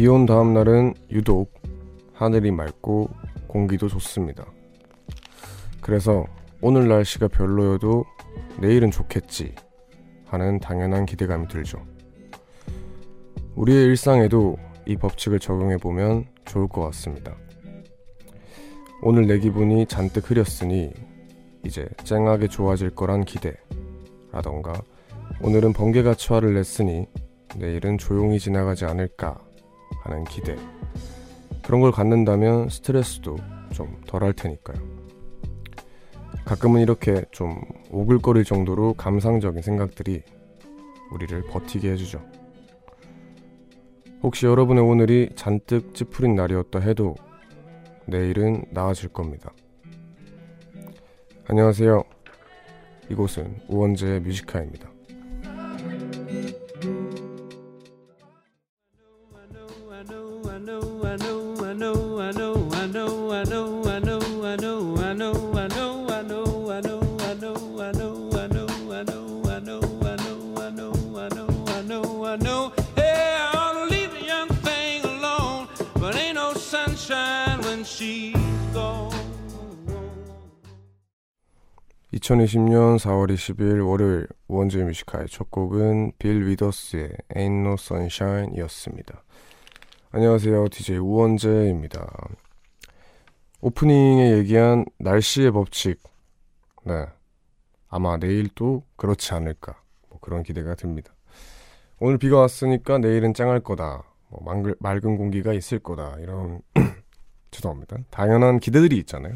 비 온 다음 날은 유독 하늘이 맑고 공기도 좋습니다. 그래서 오늘 날씨가 별로여도 내일은 좋겠지 하는 당연한 기대감이 들죠. 우리의 일상에도 이 법칙을 적용해 보면 좋을 것 같습니다. 오늘 내 기분이 잔뜩 흐렸으니 이제 쨍하게 좋아질 거란 기대라던가 오늘은 번개같이 화를 냈으니 내일은 조용히 지나가지 않을까 하는 기대 그런 걸 갖는다면 스트레스도 좀 덜 할 테니까요. 가끔은 이렇게 좀 오글거릴 정도로 감상적인 생각들이 우리를 버티게 해주죠. 혹시 여러분의 오늘이 잔뜩 찌푸린 날이었다 해도 내일은 나아질 겁니다. 안녕하세요. 이곳은 우원재의 뮤지카입니다. 2020년 4월 20일 월요일 우원재 Music High의 첫 곡은 빌 위더스의 Ain't No Sunshine 이었습니다. 안녕하세요. DJ 우원재입니다. 오프닝에 얘기한 날씨의 법칙. 네. 아마 내일도 그렇지 않을까. 뭐 그런 기대가 듭니다. 오늘 비가 왔으니까 내일은 쨍할 거다. 뭐 맑은, 맑은 공기가 있을 거다. 이런 죄송합니다. 당연한 기대들이 있잖아요.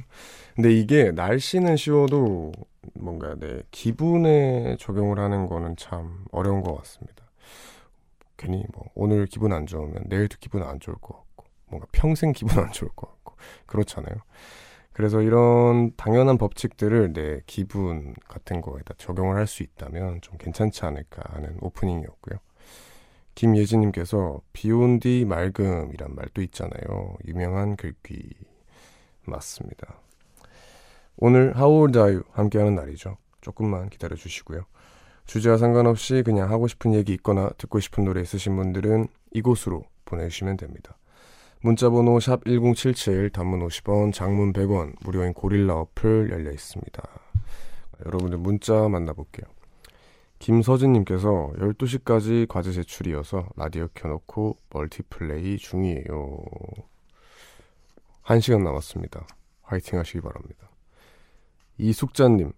근데 이게 날씨는 쉬워도 뭔가 내 기분에 적용을 하는 거는 참 어려운 것 같습니다. 괜히 뭐 오늘 기분 안 좋으면 내일도 기분 안 좋을 것 같고 뭔가 평생 기분 안 좋을 것 같고 그렇잖아요. 그래서 이런 당연한 법칙들을 내 기분 같은 거에다 적용을 할 수 있다면 좀 괜찮지 않을까 하는 오프닝이었고요. 김예진님께서 비온 뒤 맑음이란 말도 있잖아요. 유명한 글귀 맞습니다. 오늘 How Old Are You 함께하는 날이죠. 조금만 기다려 주시고요. 주제와 상관없이 그냥 하고 싶은 얘기 있거나 듣고 싶은 노래 있으신 분들은 이곳으로 보내주시면 됩니다. 문자번호 샵 1077, 단문 50원, 장문 100원, 무료인 고릴라 어플 열려 있습니다. 여러분들 문자 만나볼게요. 김서진님께서 12시까지 과제 제출이어서 라디오 켜놓고 멀티플레이 중이에요. 1시간 남았습니다. 화이팅 하시기 바랍니다. 이숙자님,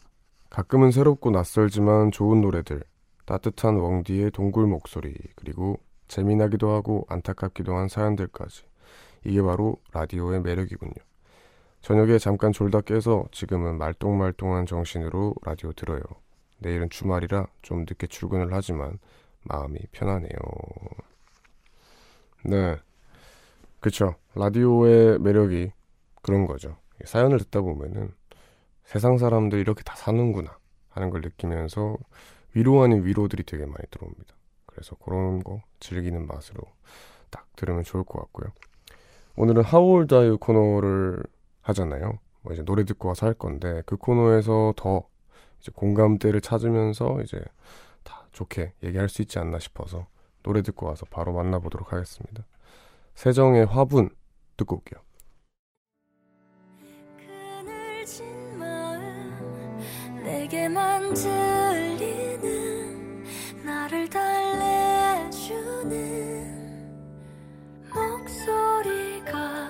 가끔은 새롭고 낯설지만 좋은 노래들, 따뜻한 웡디의 동굴 목소리, 그리고 재미나기도 하고 안타깝기도 한 사연들까지. 이게 바로 라디오의 매력이군요. 저녁에 잠깐 졸다 깨서 지금은 말똥말똥한 정신으로 라디오 들어요. 내일은 주말이라 좀 늦게 출근을 하지만 마음이 편하네요. 네. 그쵸. 라디오의 매력이 그런 거죠. 사연을 듣다 보면은 세상 사람들 이렇게 다 사는구나 하는 걸 느끼면서 위로 아닌 위로들이 되게 많이 들어옵니다. 그래서 그런 거 즐기는 맛으로 딱 들으면 좋을 것 같고요. 오늘은 하울 다유 코너를 하잖아요. 뭐 이제 노래 듣고 와서 할 건데 그 코너에서 더 이제 공감대를 찾으면서 이제 다 좋게 얘기할 수 있지 않나 싶어서 노래 듣고 와서 바로 만나보도록 하겠습니다. 세정의 화분 듣고 올게요. 내게만 들리는 나를 달래주는 목소리가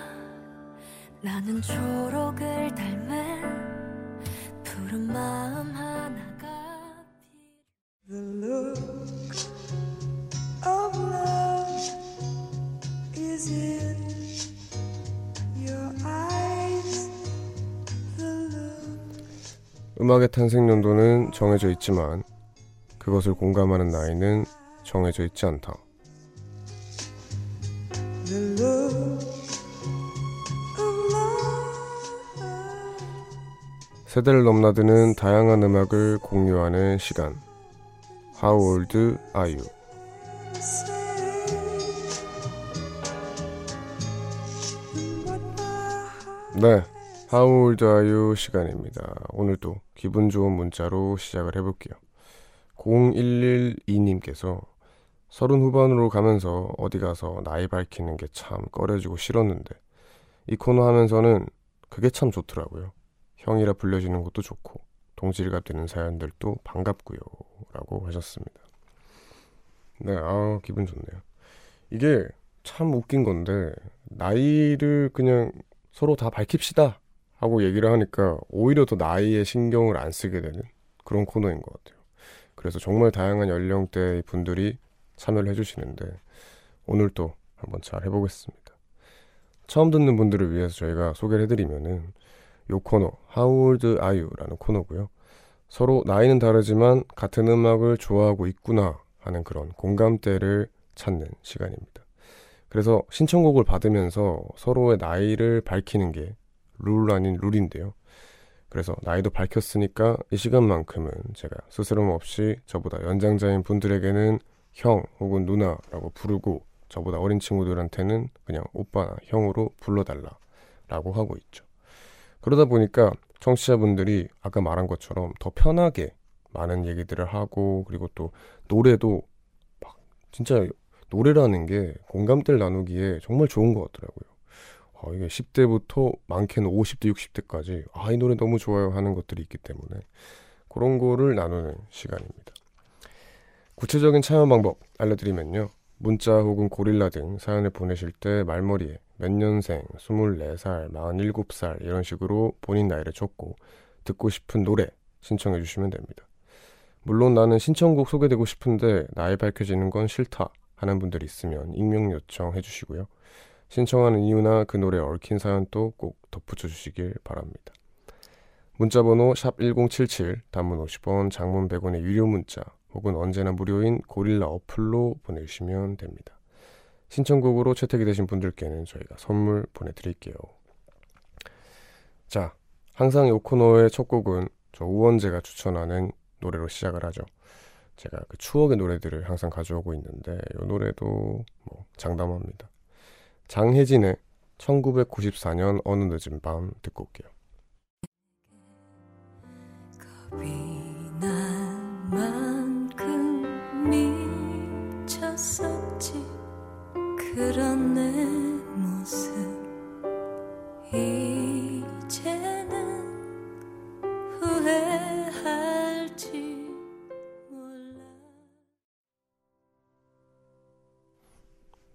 나는 초록을 닮은 푸른 마음 하나가 look 음악의 탄생 연도는 정해져 있지만 그것을 공감하는 나이는 정해져 있지 않다. 세대를 넘나드는 다양한 음악을 공유하는 시간. How old are you? 네. How old are you 시간입니다. 오늘도 기분 좋은 문자로 시작을 해볼게요. 0112님께서 서른 후반으로 가면서 어디 가서 나이 밝히는 게 참 꺼려지고 싫었는데 이 코너 하면서는 그게 참 좋더라고요. 형이라 불려지는 것도 좋고 동질가 되는 사연들도 반갑고요. 라고 하셨습니다. 네, 아 기분 좋네요. 이게 참 웃긴 건데 나이를 그냥 서로 다 밝힙시다 하고 얘기를 하니까 오히려 더 나이에 신경을 안 쓰게 되는 그런 코너인 것 같아요. 그래서 정말 다양한 연령대의 분들이 참여를 해주시는데 오늘 또 한번 잘 해보겠습니다. 처음 듣는 분들을 위해서 저희가 소개를 해드리면은 요 코너 How old are you? 라는 코너고요. 서로 나이는 다르지만 같은 음악을 좋아하고 있구나 하는 그런 공감대를 찾는 시간입니다. 그래서 신청곡을 받으면서 서로의 나이를 밝히는 게 룰 아닌 룰인데요. 그래서 나이도 밝혔으니까 이 시간만큼은 제가 스스럼 없이 저보다 연장자인 분들에게는 형 혹은 누나라고 부르고 저보다 어린 친구들한테는 그냥 오빠 형으로 불러달라 라고 하고 있죠. 그러다 보니까 청취자분들이 아까 말한 것처럼 더 편하게 많은 얘기들을 하고 그리고 또 노래도 막 진짜 노래라는 게 공감대를 나누기에 정말 좋은 것 같더라고요. 어, 이게 10대부터 많게는 50대, 60대까지 아, 이 노래 너무 좋아요 하는 것들이 있기 때문에 그런 거를 나누는 시간입니다. 구체적인 참여 방법 알려드리면요. 문자 혹은 고릴라 등 사연을 보내실 때 말머리에 몇 년생, 24살, 47살 이런 식으로 본인 나이를 적고 듣고 싶은 노래 신청해 주시면 됩니다. 물론 나는 신청곡 소개되고 싶은데 나이 밝혀지는 건 싫다 하는 분들이 있으면 익명 요청해 주시고요. 신청하는 이유나 그 노래에 얽힌 사연도 꼭 덧붙여 주시길 바랍니다. 문자 번호 샵 1077, 단문 50원, 장문 100원의 유료 문자 혹은 언제나 무료인 고릴라 어플로 보내주시면 됩니다. 신청곡으로 채택이 되신 분들께는 저희가 선물 보내드릴게요. 자, 항상 이 코너의 첫 곡은 저 우원재가 추천하는 노래로 시작을 하죠. 제가 그 추억의 노래들을 항상 가져오고 있는데 이 노래도 뭐 장담합니다. 장혜진의 1994년 어느 늦은 밤 듣고 올게요. 그런 내 모습. 이제는 후회할지 몰라.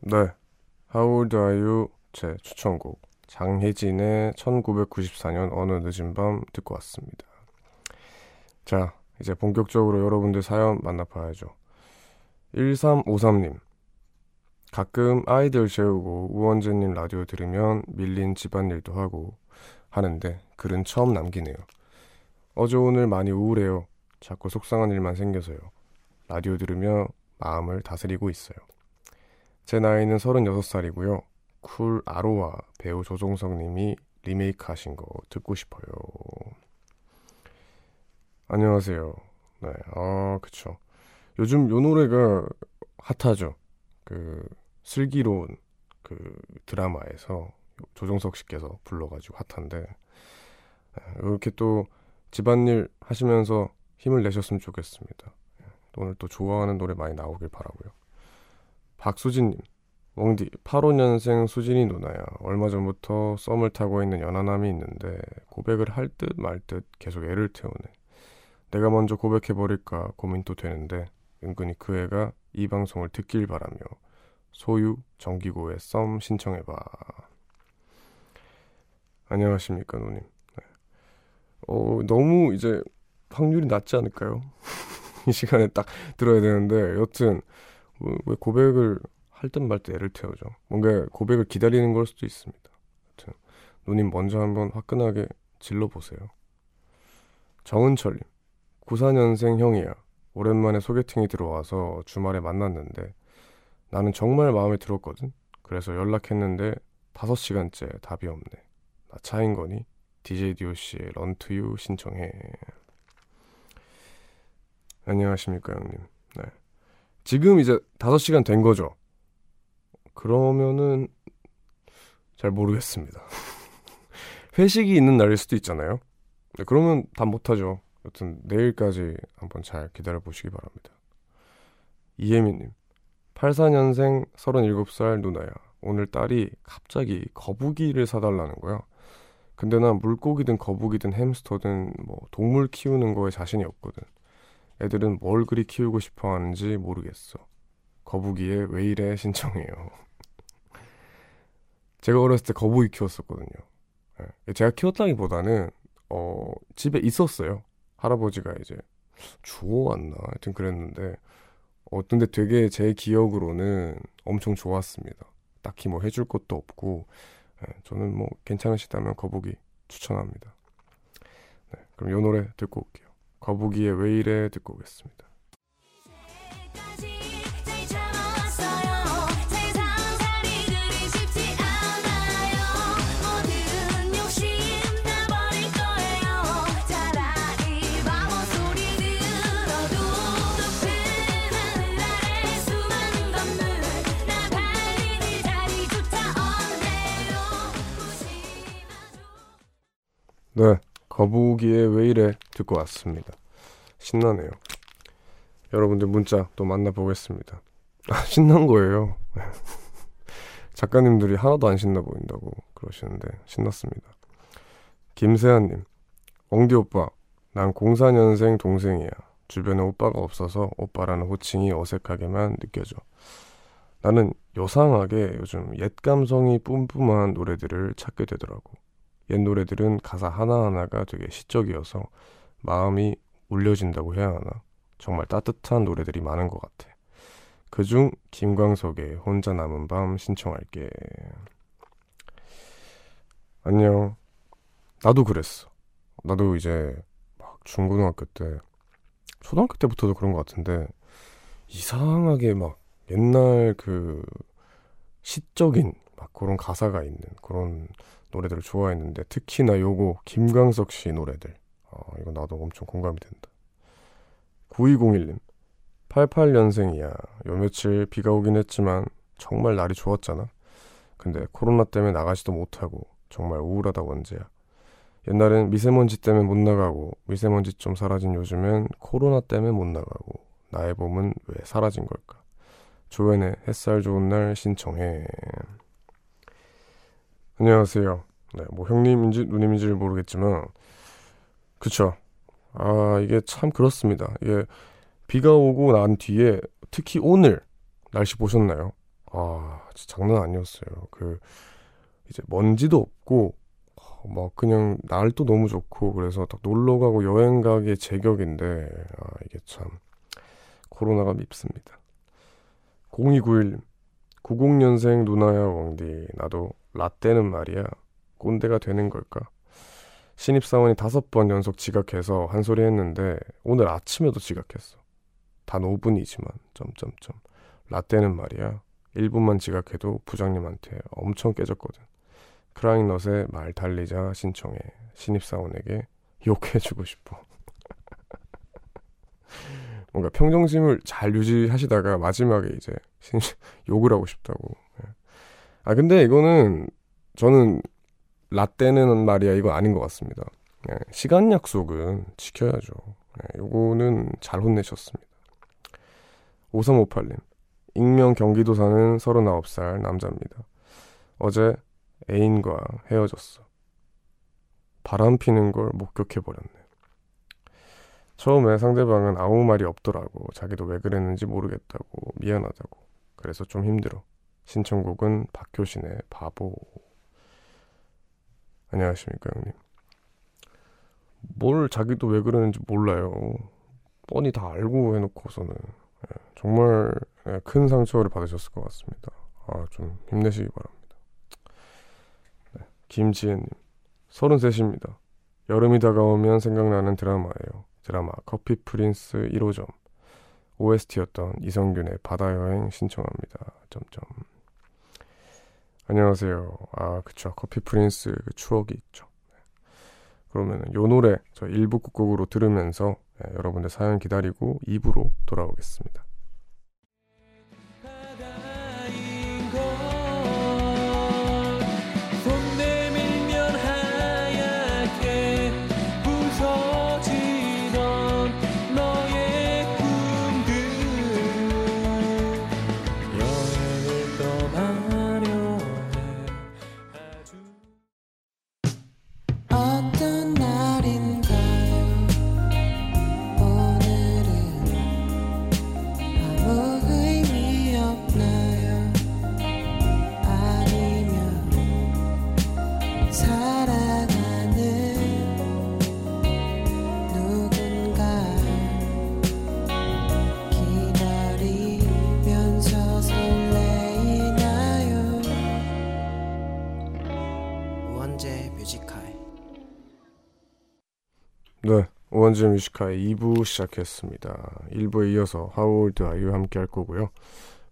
네 How old are you? 제 추천곡 장혜진의 1994년 어느 늦은 밤 듣고 왔습니다. 자, 이제 본격적으로 여러분들 사연 만나봐야죠. 1353님. 가끔 아이들 재우고 우원재님 라디오 들으면 밀린 집안일도 하고 하는데 글은 처음 남기네요. 어제 오늘 많이 우울해요. 자꾸 속상한 일만 생겨서요. 라디오 들으며 마음을 다스리고 있어요. 제 나이는 36살이고요. 쿨 아로하 배우 조정석 님이 리메이크 하신 거 듣고 싶어요. 안녕하세요. 네, 아, 그쵸. 요즘 요 노래가 핫하죠. 그, 슬기로운 그 드라마에서 조정석 씨께서 불러가지고 핫한데, 네, 이렇게 또 집안일 하시면서 힘을 내셨으면 좋겠습니다. 네, 오늘 또 좋아하는 노래 많이 나오길 바라고요. 박수진님, 웡디, 85년생 수진이 누나야. 얼마 전부터 썸을 타고 있는 연하남이 있는데 고백을 할 듯 말 듯 계속 애를 태우네. 내가 먼저 고백해버릴까 고민도 되는데 은근히 그 애가 이 방송을 듣길 바라며 소유 정기고의 썸 신청해봐. 안녕하십니까, 누님. 네. 어, 너무 이제 확률이 낮지 않을까요? 이 시간에 딱 들어야 되는데, 여튼, 왜 고백을 할 듯 말 듯 애를 태우죠. 뭔가 고백을 기다리는 걸 수도 있습니다. 하여튼 누님 먼저 한번 화끈하게 질러보세요. 정은철님, 94년생 형이야. 오랜만에 소개팅이 들어와서 주말에 만났는데 나는 정말 마음에 들었거든. 그래서 연락했는데 5시간째 답이 없네. 나 차인 거니? DJ DOC의 런투유 신청해. 안녕하십니까 형님. 네. 지금 이제 5시간 된 거죠. 그러면은 잘 모르겠습니다. 회식이 있는 날일 수도 있잖아요. 네, 그러면 다 못하죠. 여튼 내일까지 한번 잘 기다려 보시기 바랍니다. 이혜민님, 84년생 37살 누나야. 오늘 딸이 갑자기 거북이를 사달라는 거야. 근데 난 물고기든 거북이든 햄스터든 뭐 동물 키우는 거에 자신이 없거든. 애들은 뭘 그리 키우고 싶어 하는지 모르겠어. 거북이에 왜 이래 신청해요. 제가 어렸을 때 거북이 키웠었거든요. 예, 제가 키웠다기보다는 어 집에 있었어요. 할아버지가 이제 주워왔나 하여튼 그랬는데 어 근데 되게 제 기억으로는 엄청 좋았습니다. 딱히 뭐 해줄 것도 없고 네, 저는 뭐 괜찮으시다면 거북이 추천합니다. 네, 그럼 이 노래 듣고 올게요. 거북이의 왜 이래 듣고 오겠습니다. 네, 거북이의 왜 이래 듣고 왔습니다. 신나네요. 여러분들 문자 또 만나보겠습니다. 아, 신난 거예요. 작가님들이 하나도 안 신나 보인다고 그러시는데 신났습니다. 김세아님, 엉디 오빠, 난 04년생 동생이야. 주변에 오빠가 없어서 오빠라는 호칭이 어색하게만 느껴져. 나는 요상하게 요즘 옛 감성이 뿜뿜한 노래들을 찾게 되더라고. 옛 노래들은 가사 하나하나가 되게 시적이어서 마음이 울려진다고 해야 하나. 정말 따뜻한 노래들이 많은 것 같아. 그중 김광석의 혼자 남은 밤 신청할게. 안녕. 나도 그랬어. 나도 이제 막 중고등학교 때, 초등학교 때부터도 그런 것 같은데, 이상하게 막 옛날 그 시적인 막 그런 가사가 있는 그런 노래들을 좋아했는데 특히나 요거 김광석 씨 노래들 어, 이거 나도 엄청 공감이 된다. 9201님 88년생이야. 요 며칠 비가 오긴 했지만 정말 날이 좋았잖아. 근데 코로나 때문에 나가지도 못하고 정말 우울하다 원제야. 옛날엔 미세먼지 때문에 못 나가고 미세먼지 좀 사라진 요즘엔 코로나 때문에 못 나가고 나의 봄은 왜 사라진 걸까? 조연의 햇살 좋은 날 신청해. 안녕하세요. 네, 뭐 형님인지 누님인지를 모르겠지만 그쵸. 아 이게 참 그렇습니다. 이게 비가 오고 난 뒤에 특히 오늘 날씨 보셨나요? 아 진짜 장난 아니었어요. 그 이제 먼지도 없고 막 그냥 날도 너무 좋고 그래서 딱 놀러 가고 여행 가기에 제격인데 아 이게 참 코로나가 밉습니다. 0291 90년생 누나야 왕디 나도 라떼는 말이야 꼰대가 되는 걸까? 신입사원이 다섯 번 연속 지각해서 한 소리 했는데 오늘 아침에도 지각했어. 단 5분이지만 점점점 라떼는 말이야 1분만 지각해도 부장님한테 엄청 깨졌거든. 크라잉넛의 말 달리자 신청해 신입사원에게 욕해주고 싶어. 뭔가 평정심을 잘 유지하시다가 마지막에 이제 욕을 하고 싶다고. 예. 아 근데 이거는 저는 라떼는 말이야 이거 아닌 것 같습니다. 예, 시간 약속은 지켜야죠. 예, 요거는 잘 혼내셨습니다. 5358님 익명 경기도 사는 39살 남자입니다. 어제 애인과 헤어졌어. 바람 피는 걸 목격해버렸네. 처음에 상대방은 아무 말이 없더라고. 자기도 왜 그랬는지 모르겠다고. 미안하다고. 그래서 좀 힘들어. 신청곡은 박효신의 바보. 안녕하십니까, 형님. 뭘 자기도 왜 그러는지 몰라요. 뻔히 다 알고 해놓고서는 예, 정말 예, 큰 상처를 받으셨을 것 같습니다. 아, 좀 힘내시기 바랍니다. 네, 김지혜님, 33입니다. 여름이 다가오면 생각나는 드라마예요. 드라마 커피 프린스 1호점. OST였던 이성균의 바다여행 신청합니다. 점점. 안녕하세요. 아, 그쵸. 커피 프린스 그 추억이 있죠. 네. 그러면 요 노래 저 1부 끝곡으로 들으면서 네, 여러분들 사연 기다리고 2부로 돌아오겠습니다. 원재 뮤직하이 2부 시작했습니다. 1부에 이어서 How old are you 함께 할 거고요.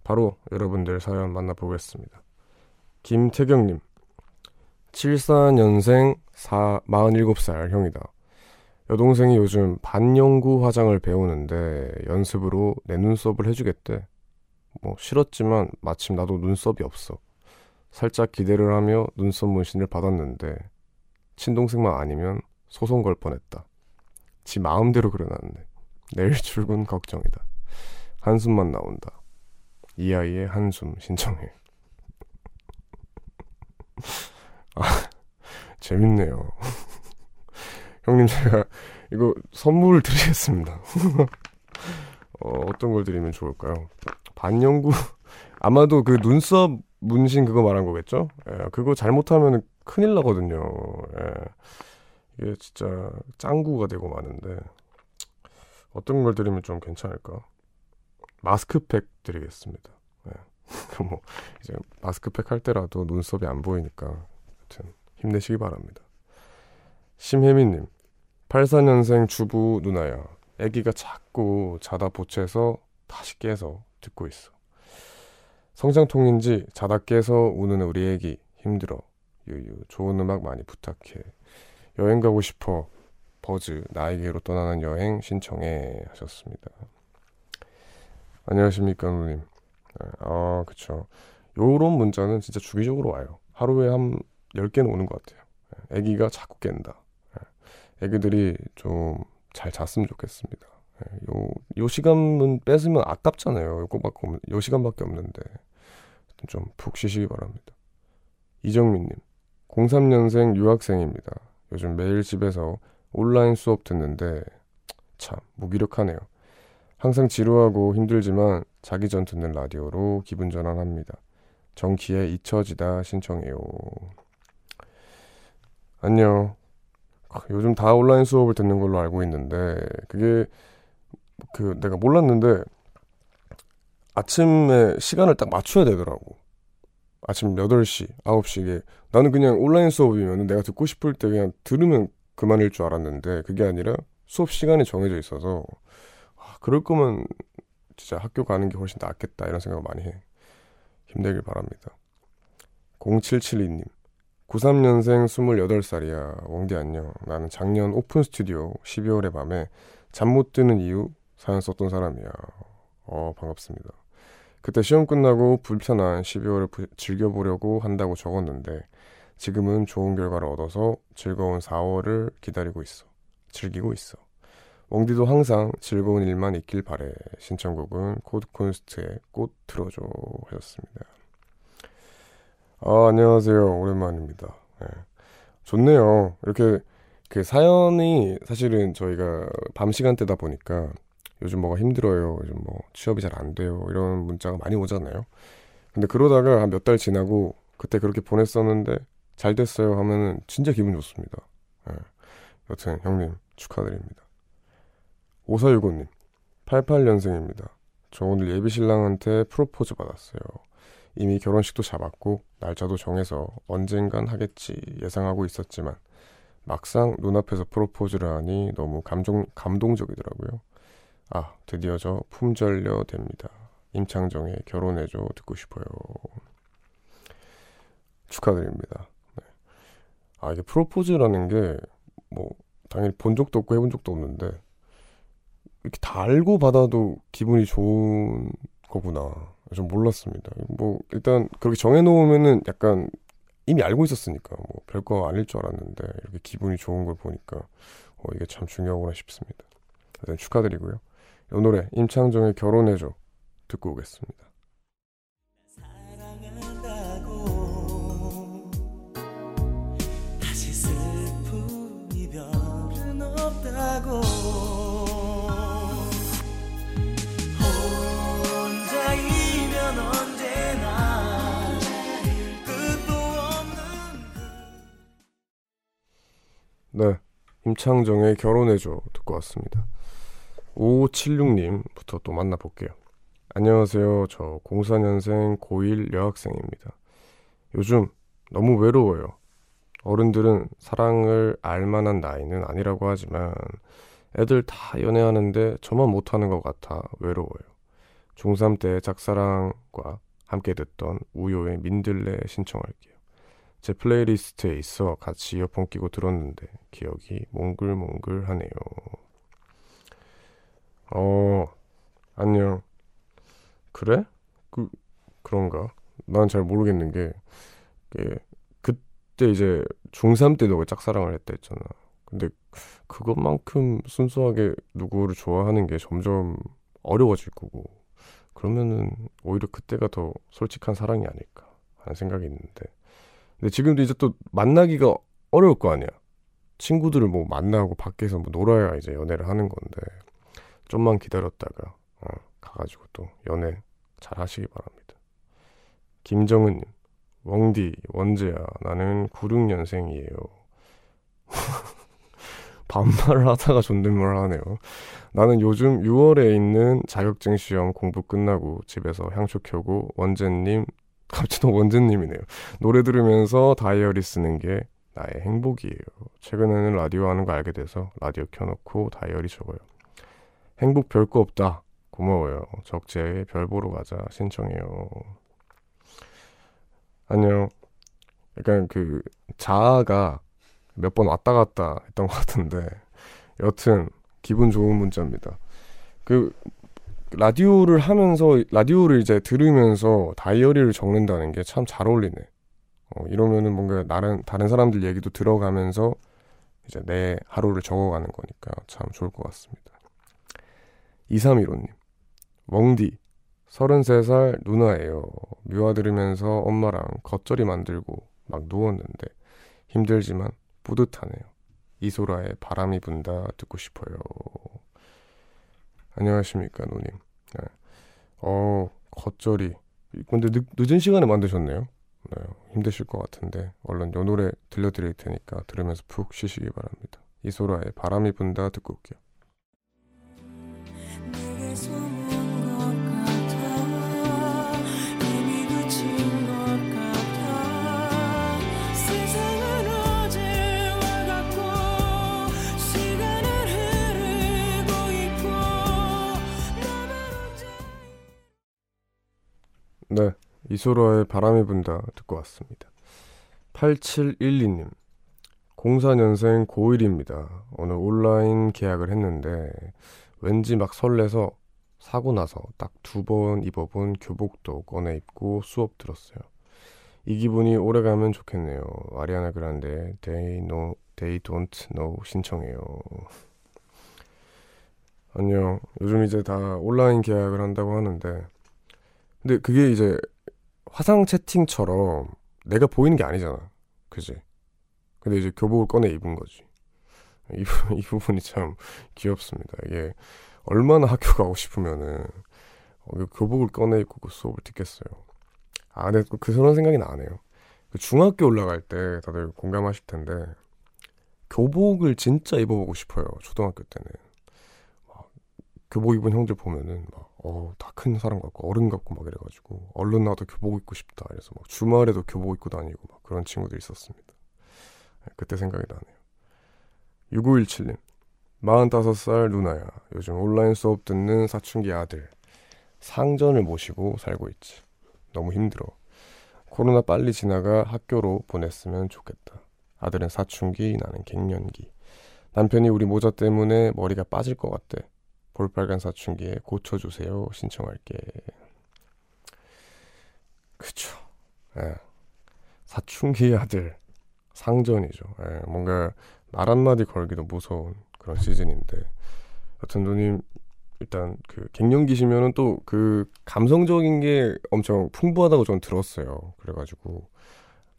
바로 여러분들 사연 만나보겠습니다. 김태경님, 74년생 4, 47살 형이다. 여동생이 요즘 반영구 화장을 배우는데 연습으로 내 눈썹을 해주겠대. 뭐 싫었지만 마침 나도 눈썹이 없어. 살짝 기대를 하며 눈썹 문신을 받았는데 친동생만 아니면 소송 걸 뻔했다. 지 마음대로 그려놨네. 내일 출근 걱정이다. 한숨만 나온다. 이 아이의 한숨 신청해. 아, 재밌네요. 형님, 제가 이거 선물 드리겠습니다. 어, 어떤 걸 드리면 좋을까요? 반영구, 아마도 그 눈썹 문신 그거 말한 거겠죠? 예, 그거 잘못하면 큰일 나거든요. 예. 이게 진짜 짱구가 되고 마는데 어떤 걸 드리면 좀 괜찮을까? 마스크팩 드리겠습니다. 네. 뭐 이제 마스크팩 할 때라도 눈썹이 안 보이니까 하여튼 힘내시기 바랍니다. 심혜민님 84년생 주부 누나야 아기가 자꾸 자다 보채서 다시 깨서 듣고 있어. 성장통인지 자다 깨서 우는 우리 애기 힘들어. 유유 좋은 음악 많이 부탁해. 여행 가고 싶어. 버즈 나에게로 떠나는 여행 신청해 하셨습니다. 안녕하십니까 누님. 네, 아 그쵸. 요런 문자는 진짜 주기적으로 와요. 하루에 한 10개는 오는 것 같아요. 애기가 네, 자꾸 깬다. 애기들이 좀 잘 잤으면 좋겠습니다. 네, 요, 요 시간은 뺏으면 아깝잖아요. 요거밖에 없는, 요 시간밖에 없는데. 좀 푹 쉬시기 바랍니다. 이정민님, 03년생 유학생입니다. 요즘 매일 집에서 온라인 수업 듣는데 참 무기력하네요. 항상 지루하고 힘들지만 자기 전 듣는 라디오로 기분 전환합니다. 정키의 잊혀지다 신청해요. 안녕. 요즘 다 온라인 수업을 듣는 걸로 알고 있는데 그게 그 내가 몰랐는데 아침에 시간을 딱 맞춰야 되더라고. 아침 8시, 9시에 나는 그냥 온라인 수업이면 내가 듣고 싶을 때 그냥 들으면 그만일 줄 알았는데 그게 아니라 수업 시간이 정해져 있어서 아, 그럴 거면 진짜 학교 가는 게 훨씬 낫겠다 이런 생각을 많이 해. 힘내길 바랍니다. 0772님 93년생 28살이야. 웡디 안녕. 나는 작년 오픈 스튜디오 12월의 밤에 잠 못 드는 이유 사연 썼던 사람이야. 어, 반갑습니다. 그때 시험 끝나고 불편한 12월을 부, 즐겨보려고 한다고 적었는데 지금은 좋은 결과를 얻어서 즐거운 4월을 기다리고 있어. 즐기고 있어. 웡디도 항상 즐거운 일만 있길 바래. 신청곡은 코드콘스트의 꽃 틀어줘 하셨습니다. 아, 안녕하세요. 오랜만입니다. 네. 좋네요. 이렇게 그 사연이 사실은 저희가 밤 시간대다 보니까 요즘 뭐가 힘들어요. 요즘 뭐 취업이 잘 안 돼요. 이런 문자가 많이 오잖아요. 근데 그러다가 한 몇 달 지나고 그때 그렇게 보냈었는데 잘 됐어요 하면은 진짜 기분 좋습니다. 예. 여튼 형님 축하드립니다. 5465님 88년생입니다. 저 오늘 예비 신랑한테 프로포즈 받았어요. 이미 결혼식도 잡았고 날짜도 정해서 언젠간 하겠지 예상하고 있었지만 막상 눈앞에서 프로포즈를 하니 너무 감정 감동적이더라고요. 아, 드디어 저 품절려 됩니다. 임창정의 결혼해줘 듣고 싶어요. 축하드립니다. 네. 아, 이게 프로포즈라는 게, 뭐, 당연히 본 적도 없고 해본 적도 없는데, 이렇게 다 알고 받아도 기분이 좋은 거구나. 좀 몰랐습니다. 뭐, 일단, 그렇게 정해놓으면은 약간 이미 알고 있었으니까, 뭐, 별거 아닐 줄 알았는데, 이렇게 기분이 좋은 걸 보니까, 어, 이게 참 중요하구나 싶습니다. 일단 축하드리고요. 이 노래 임창정의 결혼해줘 듣고 오겠습니다. 네. 임창정의 결혼해줘 듣고 왔습니다. 5576님부터 또 만나볼게요. 안녕하세요. 저 04년생 고1 여학생입니다. 요즘 너무 외로워요. 어른들은 사랑을 알만한 나이는 아니라고 하지만 애들 다 연애하는데 저만 못하는 것 같아 외로워요. 중3 때 짝사랑과 함께 듣던 우효의 민들레 신청할게요. 제 플레이리스트에 있어 같이 이어폰 끼고 들었는데 기억이 몽글몽글하네요. 어, 안녕. 그래? 그, 그런가? 난 잘 모르겠는 게, 게, 그때 이제 중3 때 너가 짝사랑을 했다 했잖아. 근데 그것만큼 순수하게 누구를 좋아하는 게 점점 어려워질 거고, 그러면은 오히려 그때가 더 솔직한 사랑이 아닐까 하는 생각이 있는데, 근데 지금도 이제 또 만나기가 어려울 거 아니야. 친구들을 뭐 만나고 밖에서 뭐 놀아야 이제 연애를 하는 건데 좀만 기다렸다가 어, 가가지고 또 연애 잘 하시기 바랍니다. 김정은님, 웡디, 원재야, 나는 96년생이에요. 반말을 하다가 존댓말을 하네요. 나는 요즘 6월에 있는 자격증 시험 공부 끝나고 집에서 향초 켜고 원재님 갑자기 또 원재님이네요. 노래 들으면서 다이어리 쓰는 게 나의 행복이에요. 최근에는 라디오 하는 거 알게 돼서 라디오 켜놓고 다이어리 적어요. 행복 별거 없다. 고마워요. 적재의 별 보러 가자. 신청해요. 안녕. 약간 그 자아가 몇 번 왔다 갔다 했던 것 같은데 여튼 기분 좋은 문자입니다. 그 라디오를 하면서 라디오를 이제 들으면서 다이어리를 적는다는 게 참 잘 어울리네. 어, 이러면은 뭔가 다른 다른 사람들 얘기도 들어가면서 이제 내 하루를 적어가는 거니까 참 좋을 것 같습니다. 2315님, 웡디, 33살 누나예요. 뮤화 들으면서 엄마랑 겉절이 만들고 막 누웠는데 힘들지만 뿌듯하네요. 이소라의 바람이 분다 듣고 싶어요. 안녕하십니까, 누님. 네. 어, 겉절이. 근데 늦, 늦은 시간에 만드셨네요. 네, 힘드실 것 같은데 얼른 요 노래 들려드릴 테니까 들으면서 푹 쉬시기 바랍니다. 이소라의 바람이 분다 듣고 올게요. 이소라의 바람이 분다 듣고 왔습니다. 8712님. 04년생 고1입니다. 오늘 온라인 계약을 했는데 왠지 막 설레서 사고 나서 딱 두 번 입어본 교복도 꺼내 입고 수업 들었어요. 이 기분이 오래가면 좋겠네요. 아리아나 그란데 They know, They don't know 신청해요. 안녕. 요즘 이제 다 온라인 계약을 한다고 하는데 근데 그게 이제 화상 채팅처럼 내가 보이는 게 아니잖아. 그지? 근데 이제 교복을 꺼내 입은 거지. 이, 이 부분이 참 귀엽습니다. 이게 얼마나 학교 가고 싶으면은 어, 그 교복을 꺼내 입고 그 수업을 듣겠어요. 아, 근데 그 그런 생각이 나네요. 그 중학교 올라갈 때 다들 공감하실 텐데 교복을 진짜 입어보고 싶어요. 초등학교 때는. 교복 입은 형들 보면은 막, 어, 다 큰 사람 같고 어른 같고 막 이래가지고 얼른 나도 교복 입고 싶다. 그래서 막 주말에도 교복 입고 다니고 막 그런 친구들이 있었습니다. 네, 그때 생각이 나네요. 6917님. 45살 누나야. 요즘 온라인 수업 듣는 사춘기 아들. 상전을 모시고 살고 있지. 너무 힘들어. 코로나 빨리 지나가 학교로 보냈으면 좋겠다. 아들은 사춘기, 나는 갱년기. 남편이 우리 모자 때문에 머리가 빠질 것 같대. 볼빨간 사춘기에 고쳐주세요. 신청할게. 그쵸. 예. 사춘기 아들. 상전이죠. 예. 뭔가 말 한마디 걸기도 무서운 그런 시즌인데. 여튼 누님, 일단 그 갱년기시면은 또 그 감성적인 게 엄청 풍부하다고 전 들었어요. 그래가지고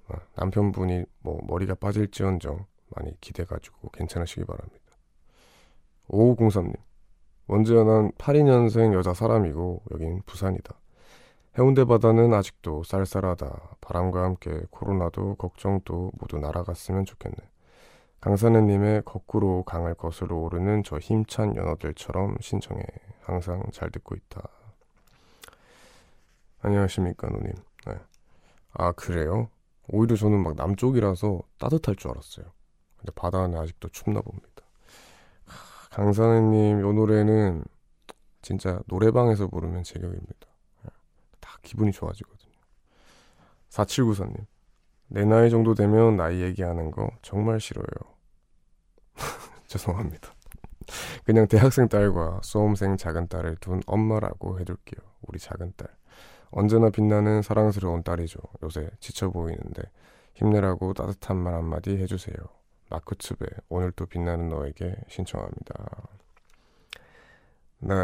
어, 남편분이 뭐 머리가 빠질지언정 많이 기대가지고 괜찮으시기 바랍니다. 5503님 원지연 한 82년생 여자 사람이고 여긴 부산이다. 해운대 바다는 아직도 쌀쌀하다. 바람과 함께 코로나도 걱정도 모두 날아갔으면 좋겠네. 강선혜님의 거꾸로 강을 거슬러 오르는 저 힘찬 연어들처럼 신청해. 항상 잘 듣고 있다. 안녕하십니까, 누님. 네. 아, 그래요? 오히려 저는 막 남쪽이라서 따뜻할 줄 알았어요. 근데 바다는 아직도 춥나 봅니다. 강선혜님, 요 노래는 진짜 노래방에서 부르면 제격입니다. 네. 다 기분이 좋아지거든요. 4794님. 내 나이 정도 되면 나이 얘기하는 거 정말 싫어요. 죄송합니다. 그냥 대학생 딸과 수험생 작은 딸을 둔 엄마라고 해둘게요. 우리 작은 딸. 언제나 빛나는 사랑스러운 딸이죠. 요새 지쳐 보이는데 힘내라고 따뜻한 말 한마디 해주세요. 마크츠베 오늘 또 빛나는 너에게 신청합니다. 네,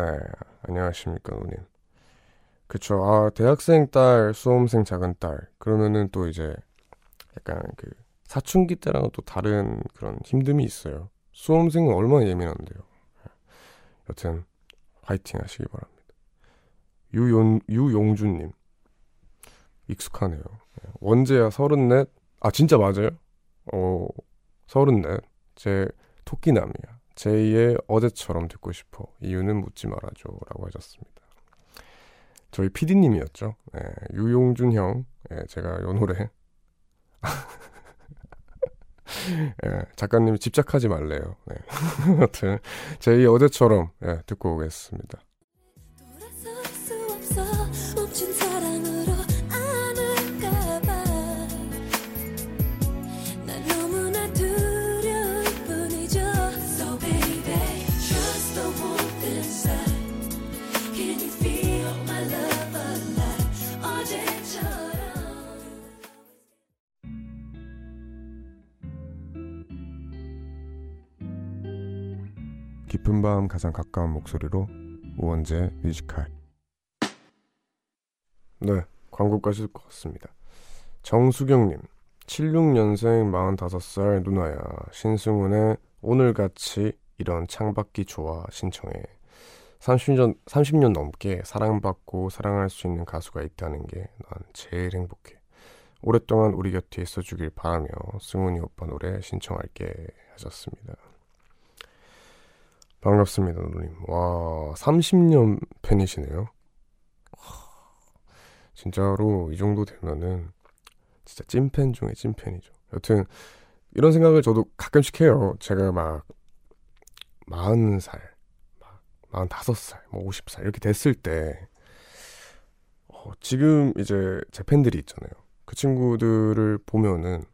안녕하십니까 누님. 그쵸. 아 대학생 딸, 수험생 작은 딸. 그러면은 또 이제 약간 그 사춘기 때랑은 또 다른 그런 힘듦이 있어요. 수험생은 얼마나 예민한데요. 여튼 화이팅 하시기 바랍니다. 유용, 유용준님 익숙하네요. 원제야 서른넷 아 진짜 맞아요? 어 서른넷 제 토끼남이야. 제2의 어제처럼 듣고 싶어. 이유는 묻지 말아줘. 라고 하셨습니다. 저희 PD님이었죠. 네, 유용준 형. 네, 제가 요 노래 예, 작가님이 집착하지 말래요. 네. 아무튼 제2 어제처럼 예, 듣고 오겠습니다. 깊은 밤 가장 가까운 목소리로 우원재 뮤지컬. 네 광고까지 듣고 왔습니다. 정수경님 76년생 45살 누나야. 신승훈의 오늘같이 이런 창밖이 좋아 신청해. 30년, 30년 넘게 사랑받고 사랑할 수 있는 가수가 있다는 게 난 제일 행복해. 오랫동안 우리 곁에 있어주길 바라며 승훈이 오빠 노래 신청할게 하셨습니다 반갑습니다, 누님. 와, 30년 팬이시네요. 진짜로 이 정도 되면은 진짜 찐팬 중에 찐팬이죠. 여튼 이런 생각을 저도 가끔씩 해요. 제가 막 40살, 막 45살, 뭐 50살 이렇게 됐을 때 어, 지금 이제 제 팬들이 있잖아요. 그 친구들을 보면은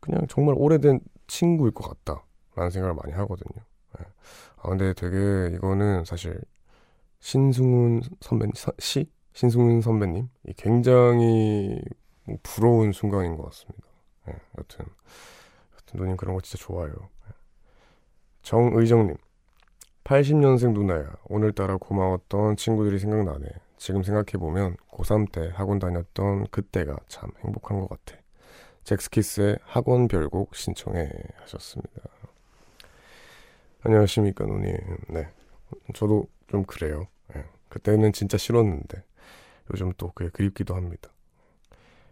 그냥 정말 오래된 친구일 것 같다라는 생각을 많이 하거든요. 네. 아, 근데 되게 이거는 사실 신승훈 선배님, 시? 신승훈 선배님? 굉장히 뭐 부러운 순간인 것 같습니다. 네, 여튼, 여튼 누님 그런 거 진짜 좋아요. 네. 정의정님, 80년생 누나야. 오늘따라 고마웠던 친구들이 생각나네. 지금 생각해보면 고3 때 학원 다녔던 그때가 참 행복한 것 같아. 잭스키스의 학원 별곡 신청해 하셨습니다. 안녕하십니까, 누님. 네. 저도 좀 그래요. 네. 그때는 진짜 싫었는데, 요즘 또 그게 그립기도 합니다.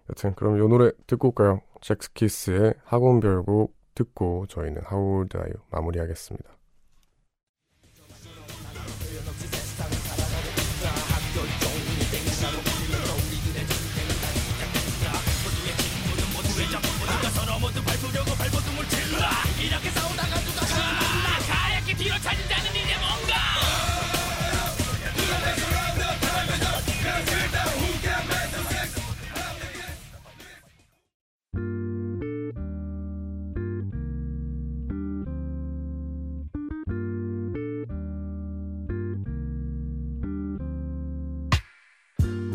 여튼, 그럼 요 노래 듣고 올까요? 잭스키스의 학원 별곡 듣고 저희는 하울드 아유 마무리하겠습니다.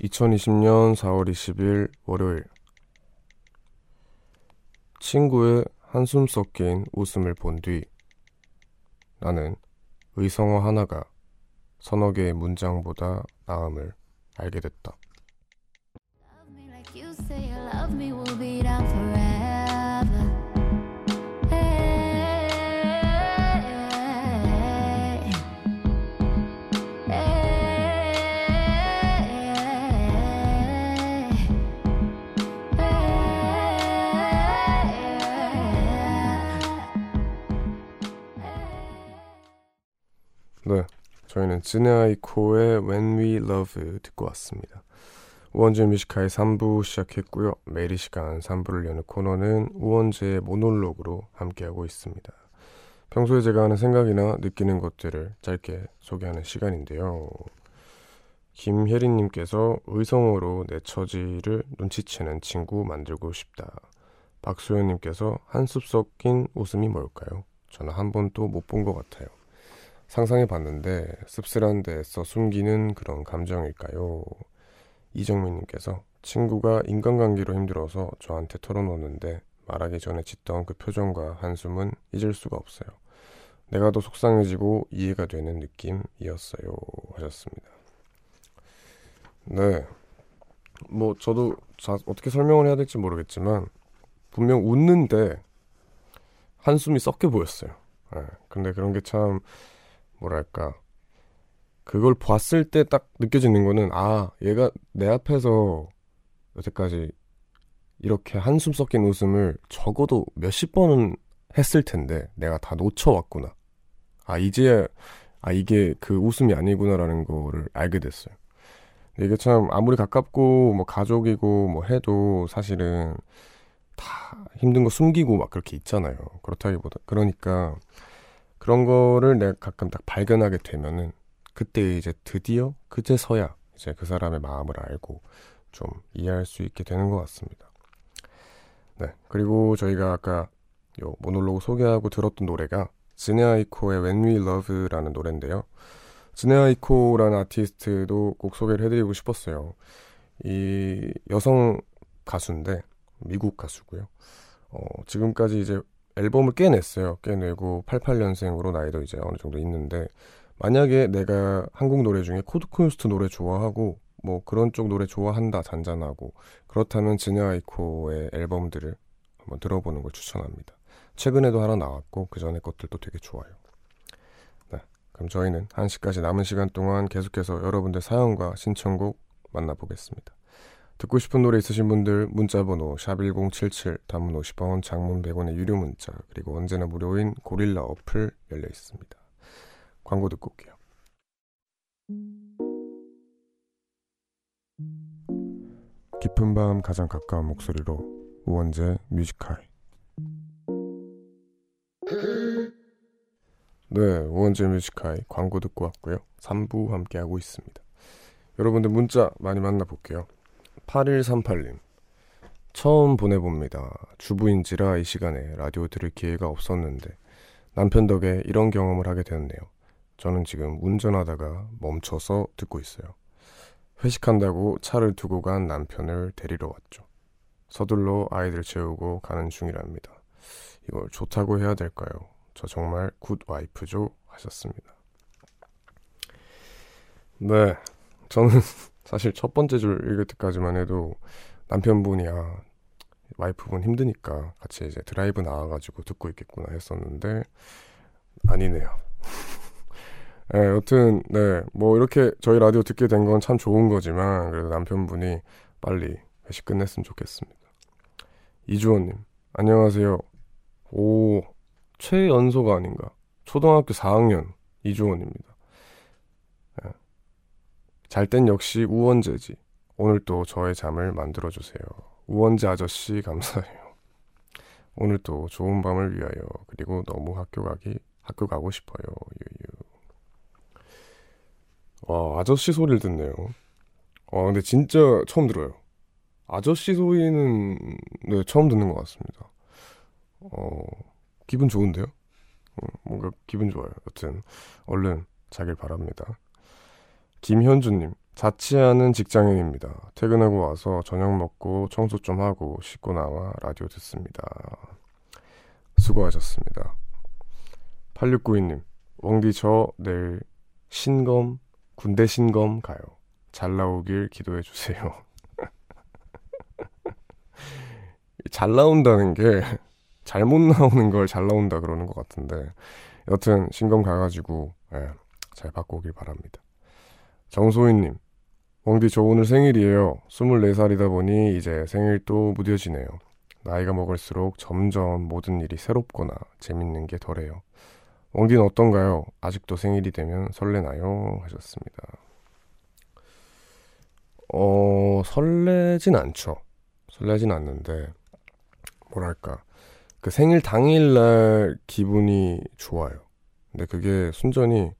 2020년 4월 20일 월요일 친구의 한숨 섞인 웃음을 본 뒤 나는 의성어 하나가 서너 개의 문장보다 나음을 알게 됐다. 네, 저희는 Jhené Aiko의 When We Love 듣고 왔습니다. 우원재 뮤직하이 3부 시작했고요. 매일 이 시간 3부를 여는 코너는 우원재의 모놀로그로 함께하고 있습니다. 평소에 제가 하는 생각이나 느끼는 것들을 짧게 소개하는 시간인데요. 김혜린님께서 의성어로 내 처지를 눈치채는 친구 만들고 싶다. 박소연님께서 한숨 섞인 웃음이 뭘까요? 저는 한 번도 못 본 것 같아요. 상상해 봤는데 씁쓸한 데서 숨기는 그런 감정일까요? 이정민님께서 친구가 인간관계로 힘들어서 저한테 털어놓는데 말하기 전에 짓던 그 표정과 한숨은 잊을 수가 없어요. 내가 더 속상해지고 이해가 되는 느낌이었어요. 하셨습니다. 네. 뭐, 저도 자, 어떻게 설명을 해야 될지 모르겠지만, 분명 웃는데, 한숨이 섞여 보였어요. 네. 근데 그런 게 참 뭐랄까 그걸 봤을 때 딱 느껴지는 거는 아 얘가 내 앞에서 여태까지 이렇게 한숨 섞인 웃음을 적어도 몇십 번은 했을 텐데 내가 다 놓쳐왔구나. 아 이제 아 이게 그 웃음이 아니구나라는 거를 알게 됐어요. 이게 참 아무리 가깝고 뭐 가족이고 뭐 해도 사실은 다 힘든 거 숨기고 막 그렇게 있잖아요. 그렇다기보다 그러니까 그런 거를 내가 가끔 딱 발견하게 되면은 그때 이제 드디어 그제서야 이제 그 사람의 마음을 알고 좀 이해할 수 있게 되는 것 같습니다. 네. 그리고 저희가 아까 요 모놀로그 소개하고 들었던 노래가 지네아이코의 When We Love라는 노래인데요. 지네아이코라는 아티스트도 꼭 소개를 해드리고 싶었어요. 이 여성 가수인데 미국 가수고요. 어, 지금까지 이제 앨범을 꽤 냈어요. 꽤 내고 88년생으로 나이도 이제 어느 정도 있는데 만약에 내가 한국 노래 중에 코드쿤스트 노래 좋아하고 뭐 그런 쪽 노래 좋아한다 잔잔하고 그렇다면 Jhené Aiko의 앨범들을 한번 들어보는 걸 추천합니다. 최근에도 하나 나왔고 그 전에 것들도 되게 좋아요. 네, 그럼 저희는 1시까지 남은 시간 동안 계속해서 여러분들 사연과 신청곡 만나보겠습니다. 듣고 싶은 노래 있으신 분들 문자번호 샵1077 단문 50원 장문 100원의 유료 문자 그리고 언제나 무료인 고릴라 어플 열려 있습니다. 광고 듣고 올게요. 깊은 밤 가장 가까운 목소리로 우원재 뮤직하이 네, 우원재 뮤직하이 광고 듣고 왔고요. 3부 함께하고 있습니다. 여러분들 문자 많이 만나볼게요. 8138님. 처음 보내봅니다. 주부인지라 이 시간에 라디오 들을 기회가 없었는데 남편 덕에 이런 경험을 하게 되었네요. 저는 지금 운전하다가 멈춰서 듣고 있어요. 회식한다고 차를 두고 간 남편을 데리러 왔죠. 서둘러 아이들 재우고 가는 중이랍니다. 이걸 좋다고 해야 될까요? 저 정말 good wife죠? 하셨습니다. 네. 저는 사실 첫 번째 줄 읽을 때까지만 해도 남편분이야 와이프분 힘드니까 같이 이제 드라이브 나와가지고 듣고 있겠구나 했었는데 아니네요. 네, 여튼 네 뭐 이렇게 저희 라디오 듣게 된 건 참 좋은 거지만 그래도 남편분이 빨리 회식 끝냈으면 좋겠습니다. 이주원님 안녕하세요. 오 최연소가 아닌가? 초등학교 4학년 이주원입니다. 잘 땐 역시 우원재지. 오늘 또 저의 잠을 만들어주세요. 우원재 아저씨 감사해요. 오늘 또 좋은 밤을 위하여 그리고 너무 학교 가기 학교 가고 싶어요. 유유. 와 아저씨 소리를 듣네요. 와 근데 진짜 처음 들어요. 아저씨 소리는 네 처음 듣는 것 같습니다. 어 기분 좋은데요? 어, 뭔가 기분 좋아요. 여튼 얼른 자길 바랍니다. 김현주님, 자취하는 직장인입니다. 퇴근하고 와서 저녁 먹고 청소 좀 하고 씻고 나와 라디오 듣습니다. 수고하셨습니다. 8692님, 왕디 저 내일 신검, 군대 신검 가요. 잘 나오길 기도해 주세요. 잘 나온다는 게 잘못 나오는 걸 잘 나온다 그러는 것 같은데 여튼 신검 가가지고 예, 잘 받고 오길 바랍니다. 정소희님 왕디 저 오늘 생일이에요. 24살이다 보니 이제 생일도 무뎌지네요. 나이가 먹을수록 점점 모든 일이 새롭거나 재밌는 게 덜해요. 왕디는 어떤가요? 아직도 생일이 되면 설레나요? 하셨습니다. 어, 설레진 않죠. 설레진 않는데, 뭐랄까. 그 생일 당일날 기분이 좋아요. 근데 그게 순전히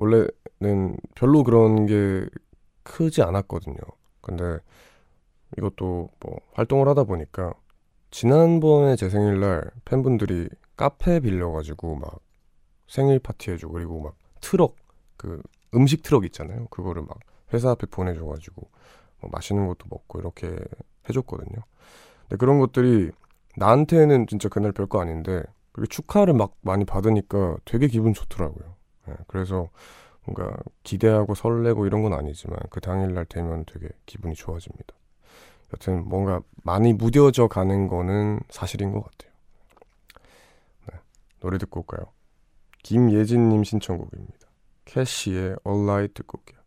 원래는 별로 그런 게 크지 않았거든요. 근데 이것도 뭐 활동을 하다 보니까 지난번에 제 생일날 팬분들이 카페 빌려가지고 막 생일 파티 해주고 그리고 막 트럭 그 음식 트럭 있잖아요. 그거를 막 회사 앞에 보내줘가지고 뭐 맛있는 것도 먹고 이렇게 해줬거든요. 근데 그런 것들이 나한테는 진짜 그날 별거 아닌데 그게 축하를 막 많이 받으니까 되게 기분 좋더라고요. 네, 그래서 뭔가 기대하고 설레고 이런 건 아니지만 그 당일날 되면 되게 기분이 좋아집니다. 여튼 뭔가 많이 무뎌져 가는 거는 사실인 것 같아요. 네, 노래 듣고 올까요? 김예진님 신청곡입니다. 캐시의 All Right 듣고 올게요.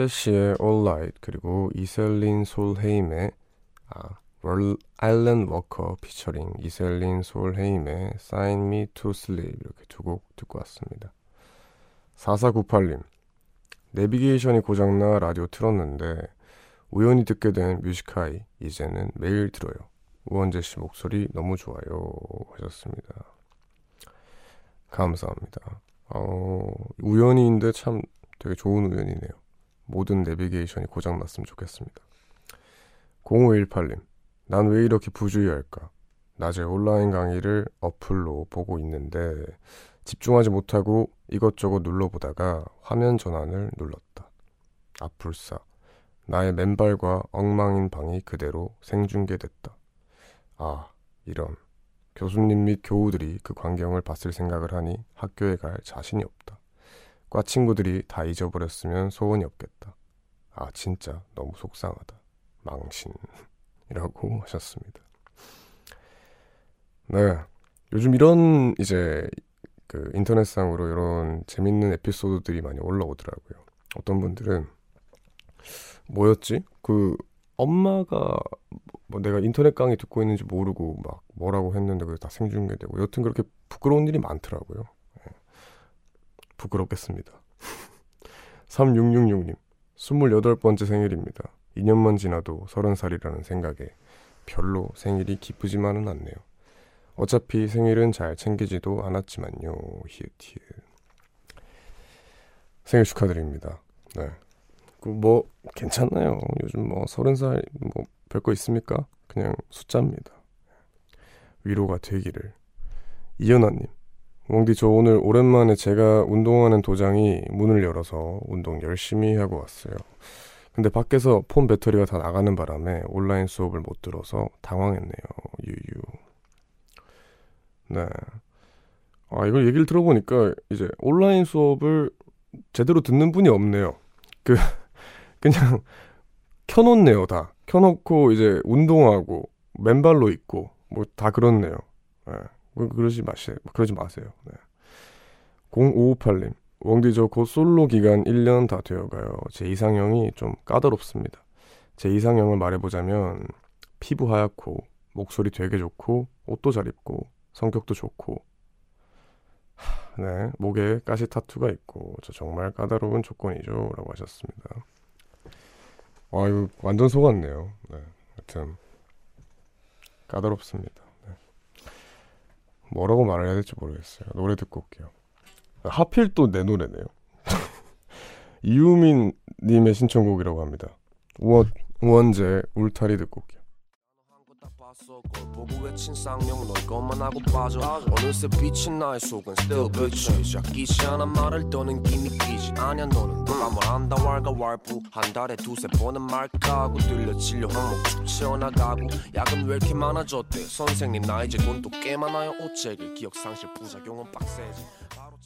캐시의 All Right 그리고 이셀린 솔헤임의 아, Alan Walker 피처링 이셀린 솔헤임의 Sing Me to Sleep 이렇게 두 곡 듣고 왔습니다. 4498님 내비게이션이 고장나 라디오 틀었는데 우연히 듣게 된 뮤직하이 이제는 매일 들어요. 우원재 씨 목소리 너무 좋아요 하셨습니다. 감사합니다. 어, 우연히인데 참 되게 좋은 우연이네요. 모든 내비게이션이 고장났으면 좋겠습니다. 0518님, 난 왜 이렇게 부주의할까? 낮에 온라인 강의를 어플로 보고 있는데 집중하지 못하고 이것저것 눌러보다가 화면 전환을 눌렀다. 아불싸. 나의 맨발과 엉망인 방이 그대로 생중계됐다. 아, 이런. 교수님 및 교우들이 그 광경을 봤을 생각을 하니 학교에 갈 자신이 없다. 과 친구들이 다 잊어버렸으면 소원이 없겠다. 아, 진짜 너무 속상하다. 망신. 이라고 하셨습니다. 네. 요즘 이런 이제 그 인터넷상으로 이런 재밌는 에피소드들이 많이 올라오더라고요. 어떤 분들은 뭐였지? 그 엄마가 뭐 내가 인터넷 강의 듣고 있는지 모르고 막 뭐라고 했는데 그게 다 생중계되고 여튼 그렇게 부끄러운 일이 많더라고요. 부끄럽겠습니다. 3666님, 28번째 생일입니다. 2년만 지나도 30살이라는 생각에 별로 생일이 기쁘지만은 않네요. 어차피 생일은 잘 챙기지도 않았지만요. 히읗히읗. 생일 축하드립니다. 네. 그뭐 괜찮나요? 요즘 뭐 30살 뭐 별거 있습니까? 그냥 숫자입니다. 위로가 되기를. 이연아님, 웡디 저 오늘 오랜만에 제가 운동하는 도장이 문을 열어서 운동 열심히 하고 왔어요. 근데 밖에서 폰 배터리가 다 나가는 바람에 온라인 수업을 못 들어서 당황했네요. 유유. 네. 아, 이걸 얘기를 들어보니까 이제 온라인 수업을 제대로 듣는 분이 없네요. 그, 그냥 켜놓네요, 다. 켜놓고 이제 운동하고 맨발로 있고 뭐 다 그렇네요. 네. 뭐 그러지 마세요. 그러지 마세요. 네. 0558님. 왕디 저 곧 솔로 기간 1년 다 되어가요. 제 이상형이 좀 까다롭습니다. 제 이상형을 말해보자면 피부 하얗고 목소리 되게 좋고 옷도 잘 입고 성격도 좋고 네 목에 가시 타투가 있고 저 정말 까다로운 조건이죠 라고 하셨습니다 아유 완전 속았네요 네 하여튼 까다롭습니다 네. 뭐라고 말을 해야 될지 모르겠어요. 노래 듣고 올게요. 하필 또 내 노래네요. 이유민 님의 신청곡이라고 합니다. 우원, 우원재 울타리 듣고 올게요 봤어. 걸 보고 외친 쌍용 넌 것만 하고 빠져? 어느새 빛이 나의 속은 still bitch. 아끼지 않아 말을 떠는 기니끼지. 아냐 너는 누가 뭘 안다 왈가 왈부. 한 달에 두세 번은 말까 하고 들려치려 항목 축 채워나가고. 야근 왜 이렇게 많아졌대? 선생님 나 이제 돈도 꽤 많아요. 오책일 기억 상실 부작용은 빡세지. 바로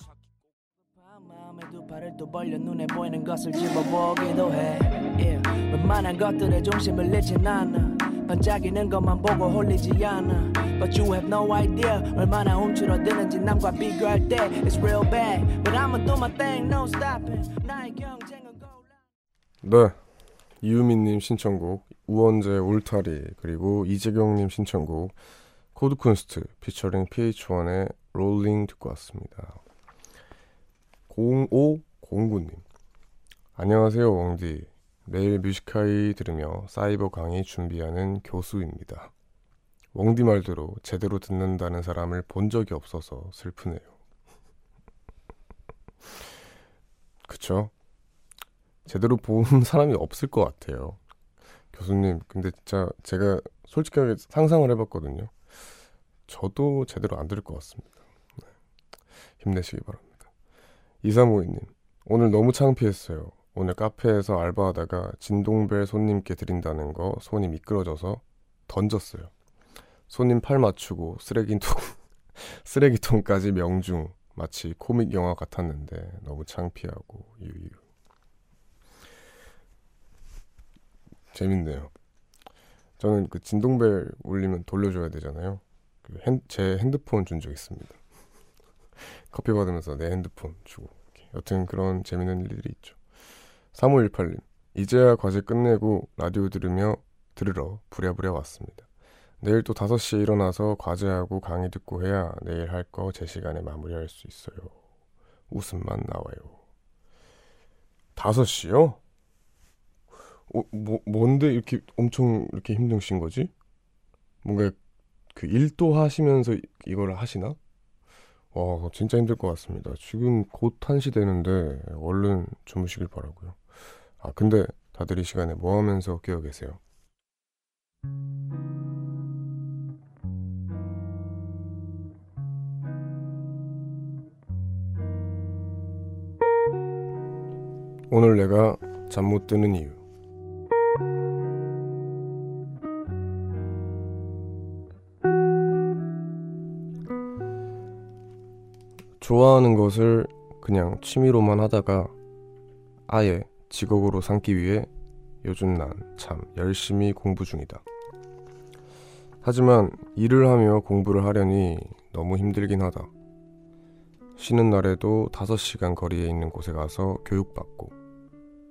마음에 두 팔을 또 벌려 눈에 보이는 것을 집어보기도 해. yeah. 웬만한 것들에 중심을 잃진 않아 반짝이는 것만 보고 홀리지 않아. But you have no idea 얼마나 움츠러드는지 남과 비교할 때 It's real bad. But I'ma do my thing no stopping. 나의 경쟁은 네. 이유민님 신청곡 우원재 울타리 그리고 이재경님 신청곡 코드쿤스트 피처링 PH1의 Rolling 듣고 왔습니다. 0509님. 안녕하세요 웡디 매일 뮤직하이 들으며 사이버 강의 준비하는 교수입니다. 웡디 말대로 제대로 듣는다는 사람을 본 적이 없어서 슬프네요. 그쵸? 제대로 본 사람이 없을 것 같아요. 교수님, 근데 진짜 제가 솔직하게 상상을 해봤거든요. 저도 제대로 안 들을 것 같습니다. 네. 힘내시기 바랍니다. 이사모이님, 오늘 너무 창피했어요. 오늘 카페에서 알바하다가 진동벨 손님께 드린다는 거 손이 미끄러져서 던졌어요. 손님 팔 맞추고 쓰레기통 쓰레기통까지 명중 마치 코믹 영화 같았는데 너무 창피하고 유유 재밌네요. 저는 그 진동벨 울리면 돌려줘야 되잖아요. 그 핸, 제 핸드폰 준 적 있습니다. 커피 받으면서 내 핸드폰 주고 여튼 그런 재밌는 일들이 있죠. 3518님, 이제야 과제 끝내고 라디오 들으며 들으러 부랴부랴 왔습니다. 내일 또 5시에 일어나서 과제하고 강의 듣고 해야 내일 할 거 제 시간에 마무리할 수 있어요. 웃음만 나와요. 5시요? 어, 뭐, 뭔데 이렇게 엄청 이렇게 힘드신 거지? 뭔가 그 일도 하시면서 이걸 하시나? 와, 진짜 힘들 것 같습니다. 지금 곧 1시 되는데 얼른 주무시길 바라고요. 아, 근데 다들 이 시간에 뭐 하면서 깨어 계세요? 오늘 내가 잠 못 드는 이유. 좋아하는 것을 그냥 취미로만 하다가 아예 직업으로 삼기 위해 요즘 난 참 열심히 공부 중이다. 하지만 일을 하며 공부를 하려니 너무 힘들긴 하다. 쉬는 날에도 5시간 거리에 있는 곳에 가서 교육받고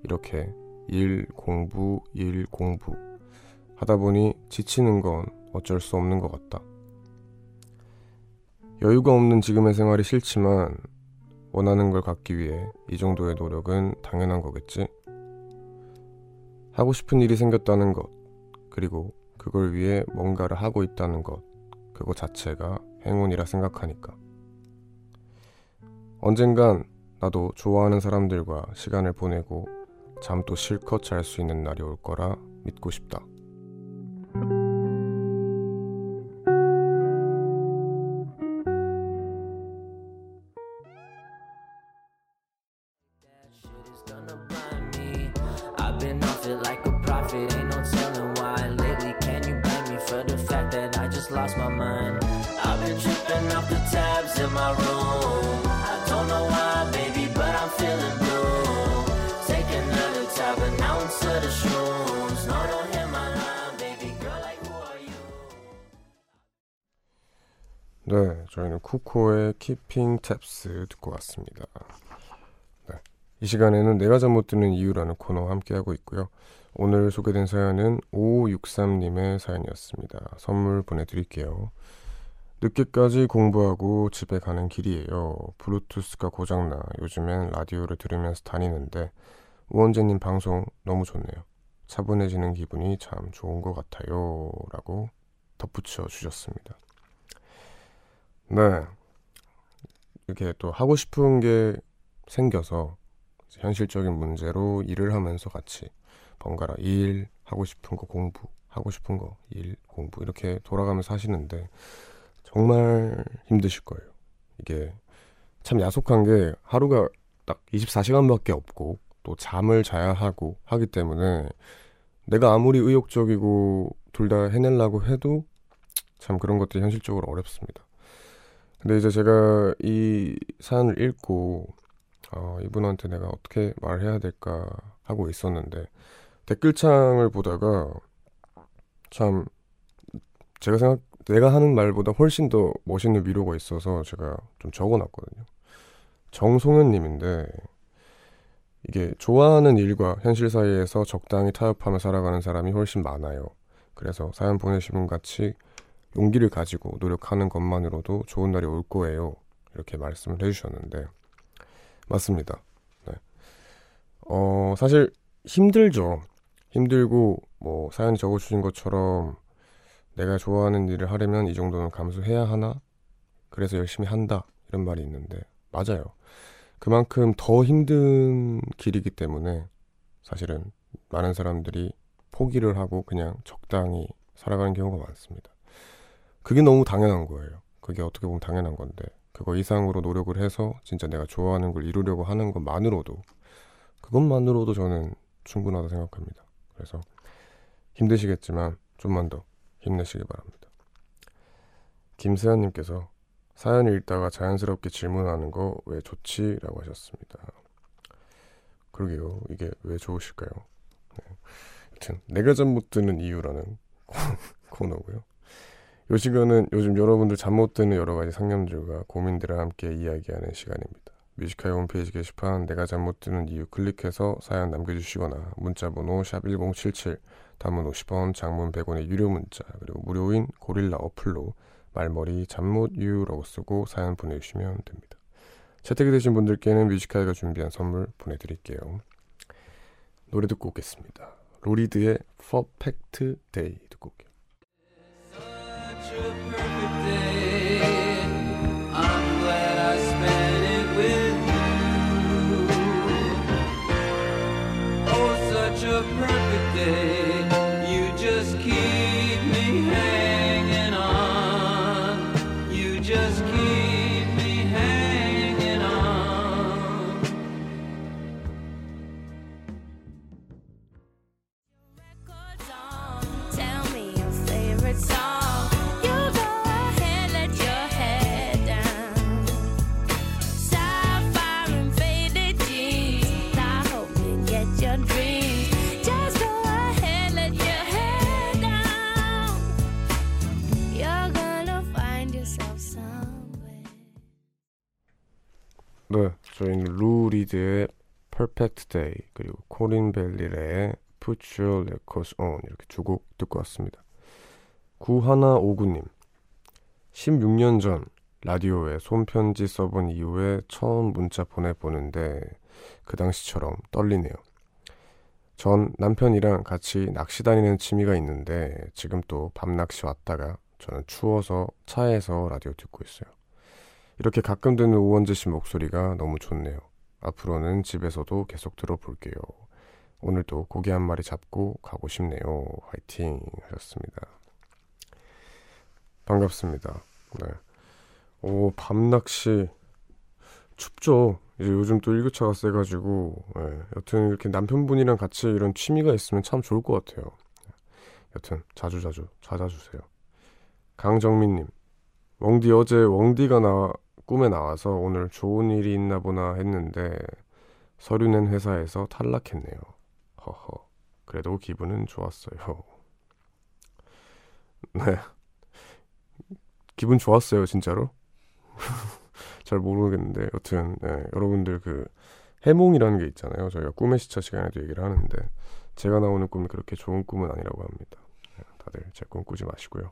이렇게 일, 공부, 일, 공부 하다 보니 지치는 건 어쩔 수 없는 것 같다. 여유가 없는 지금의 생활이 싫지만 원하는 걸 갖기 위해 이 정도의 노력은 당연한 거겠지? 하고 싶은 일이 생겼다는 것, 그리고 그걸 위해 뭔가를 하고 있다는 것, 그거 자체가 행운이라 생각하니까. 언젠간 나도 좋아하는 사람들과 시간을 보내고 잠도 실컷 잘 수 있는 날이 올 거라 믿고 싶다. Tabs 듣고 왔습니다. 네, 이 시간에는 내가 잠못 드는 이유라는 코너와 함께하고 있고요. 오늘 소개된 사연은 5563님의 사연이었습니다. 선물 보내드릴게요. 늦게까지 공부하고 집에 가는 길이에요. 블루투스가 고장나 요즘엔 라디오를 들으면서 다니는데 우원재님 방송 너무 좋네요. 차분해지는 기분이 참 좋은 것 같아요. 라고 덧붙여 주셨습니다. 네. 이렇게 또 하고 싶은 게 생겨서 현실적인 문제로 일을 하면서 같이 번갈아 일, 하고 싶은 거 공부, 하고 싶은 거 일, 공부 이렇게 돌아가면서 하시는데 정말 힘드실 거예요. 이게 참 야속한 게 하루가 딱 24시간밖에 없고 또 잠을 자야 하고 하기 때문에 내가 아무리 의욕적이고 둘 다 해내려고 해도 참 그런 것들이 현실적으로 어렵습니다. 근데 이제 제가 이 사연을 읽고 어, 이분한테 내가 어떻게 말해야 될까 하고 있었는데 댓글창을 보다가 참 제가 생각 내가 하는 말보다 훨씬 더 멋있는 위로가 있어서 제가 좀 적어놨거든요. 정송현님인데 이게 좋아하는 일과 현실 사이에서 적당히 타협하며 살아가는 사람이 훨씬 많아요. 그래서 사연 보내신 분 같이 용기를 가지고 노력하는 것만으로도 좋은 날이 올 거예요. 이렇게 말씀을 해주셨는데 맞습니다. 네. 어 사실 힘들죠. 힘들고 뭐 사연 적어주신 것처럼 내가 좋아하는 일을 하려면 이 정도는 감수해야 하나? 그래서 열심히 한다 이런 말이 있는데 맞아요. 그만큼 더 힘든 길이기 때문에 사실은 많은 사람들이 포기를 하고 그냥 적당히 살아가는 경우가 많습니다. 그게 너무 당연한 거예요. 그게 어떻게 보면 당연한 건데 그거 이상으로 노력을 해서 진짜 내가 좋아하는 걸 이루려고 하는 것만으로도 그것만으로도 저는 충분하다 생각합니다. 그래서 힘드시겠지만 좀만 더 힘내시기 바랍니다. 김세현님께서 사연을 읽다가 자연스럽게 질문하는 거 왜 좋지? 라고 하셨습니다. 그러게요. 이게 왜 좋으실까요? 네. 여튼 내가 잠못 드는 이유라는 코너고요. 요 시간은 요즘 여러분들 잠 못 드는 여러 가지 상념들과 고민들을 함께 이야기하는 시간입니다. 뮤지카이 홈페이지 게시판 내가 잠 못 드는 이유 클릭해서 사연 남겨주시거나 문자번호 샵 1077 단문 50원 장문 100원의 유료 문자 그리고 무료인 고릴라 어플로 말머리 잠못 유라고 쓰고 사연 보내주시면 됩니다. 채택이 되신 분들께는 뮤지카이가 준비한 선물 보내드릴게요. 노래 듣고 오겠습니다. 로리드의 Perfect Day 듣고 올게요. trip 네, 저희는 루 리드의 Perfect Day 그리고 코린 벨리의 Put Your Records On 이렇게 두 곡 듣고 왔습니다. 9159님 16년 전 라디오에 손편지 써본 이후에 처음 문자 보내보는데 그 당시처럼 떨리네요. 전 남편이랑 같이 낚시 다니는 취미가 있는데 지금 또 밤낚시 왔다가 저는 추워서 차에서 라디오 듣고 있어요. 이렇게 가끔 듣는 우원재 씨 목소리가 너무 좋네요. 앞으로는 집에서도 계속 들어볼게요. 오늘도 고기 한 마리 잡고 가고 싶네요. 화이팅 하셨습니다. 반갑습니다. 네. 오, 밤낚시 춥죠. 이제 요즘 또 일교차가 세가지고, 네. 여튼 이렇게 남편분이랑 같이 이런 취미가 있으면 참 좋을 것 같아요. 여튼 자주자주 찾아주세요. 강정민님, 웡디 어제 웡디가 나 꿈에 나와서 오늘 좋은 일이 있나 보나 했는데 서류 낸 회사에서 탈락했네요. 허허. 그래도 기분은 좋았어요. 네. 기분 좋았어요, 진짜로? 잘 모르겠는데, 여튼, 네, 여러분들 그, 해몽이라는 게 있잖아요. 저희가 꿈의 시차 시간에도 얘기를 하는데, 제가 나오는 꿈이 그렇게 좋은 꿈은 아니라고 합니다. 네, 다들 제 꿈 꾸지 마시고요.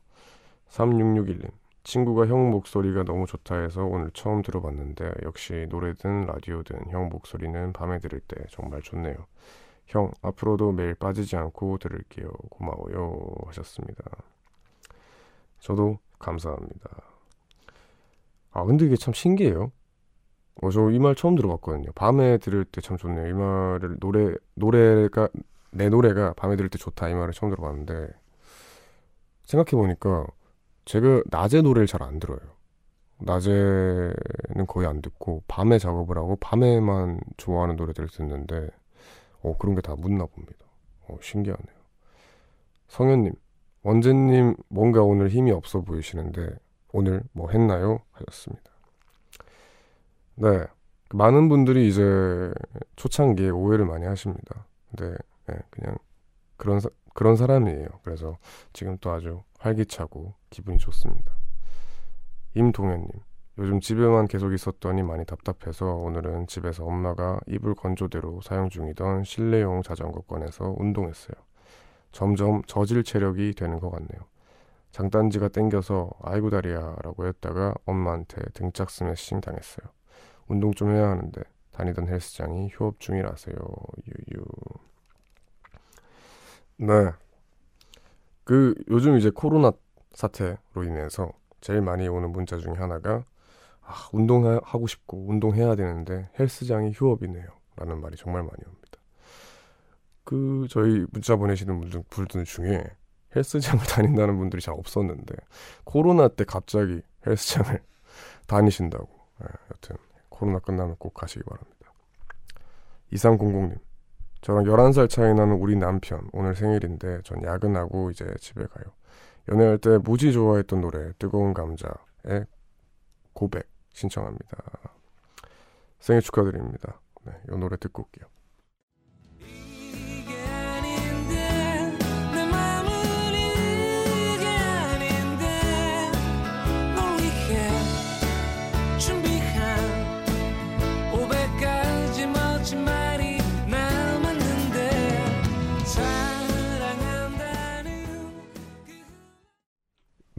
3661님. 친구가 형 목소리가 너무 좋다 해서 오늘 처음 들어봤는데 역시 노래든 라디오든 형 목소리는 밤에 들을 때 정말 좋네요. 형 앞으로도 매일 빠지지 않고 들을게요. 고마워요 하셨습니다. 저도 감사합니다. 아 근데 이게 참 신기해요. 어, 저 이 말 처음 들어봤거든요. 밤에 들을 때 참 좋네요. 이 말을 노래 노래가 내 노래가 밤에 들을 때 좋다 이 말을 처음 들어봤는데 생각해 보니까 제가 낮에 노래를 잘 안 들어요. 낮에는 거의 안 듣고 밤에 작업을 하고 밤에만 좋아하는 노래들을 듣는데 어, 그런 게 다 묻나 봅니다. 어, 신기하네요. 성현님, 원재님 뭔가 오늘 힘이 없어 보이시는데 오늘 뭐 했나요? 하셨습니다. 네, 많은 분들이 이제 초창기에 오해를 많이 하십니다. 근데 네, 그냥 그런 사, 그런 사람이에요. 그래서 지금 또 아주 활기차고 기분이 좋습니다. 임동현님, 요즘 집에만 계속 있었더니 많이 답답해서 오늘은 집에서 엄마가 이불 건조대로 사용 중이던 실내용 자전거 꺼내서 운동했어요. 점점 저질 체력이 되는 것 같네요. 장단지가 땡겨서 아이고 다리야 라고 했다가 엄마한테 등짝 스매싱 당했어요. 운동 좀 해야 하는데 다니던 헬스장이 휴업 중이라서요. 유유. 네. 그 요즘 이제 코로나 사태로 인해서 제일 많이 오는 문자 중에 하나가 아, 운동하고 싶고 운동해야 되는데 헬스장이 휴업이네요. 라는 말이 정말 많이 옵니다. 그 저희 문자 보내시는 분들, 분들 중에 헬스장을 다닌다는 분들이 잘 없었는데 코로나 때 갑자기 헬스장을 다니신다고. 네, 여튼 코로나 끝나면 꼭 가시기 바랍니다. 2300님. 저랑 11살 차이 나는 우리 남편 오늘 생일인데 전 야근하고 이제 집에 가요. 연애할 때 무지 좋아했던 노래 뜨거운 감자의 고백 신청합니다. 생일 축하드립니다. 네, 이 노래 듣고 올게요.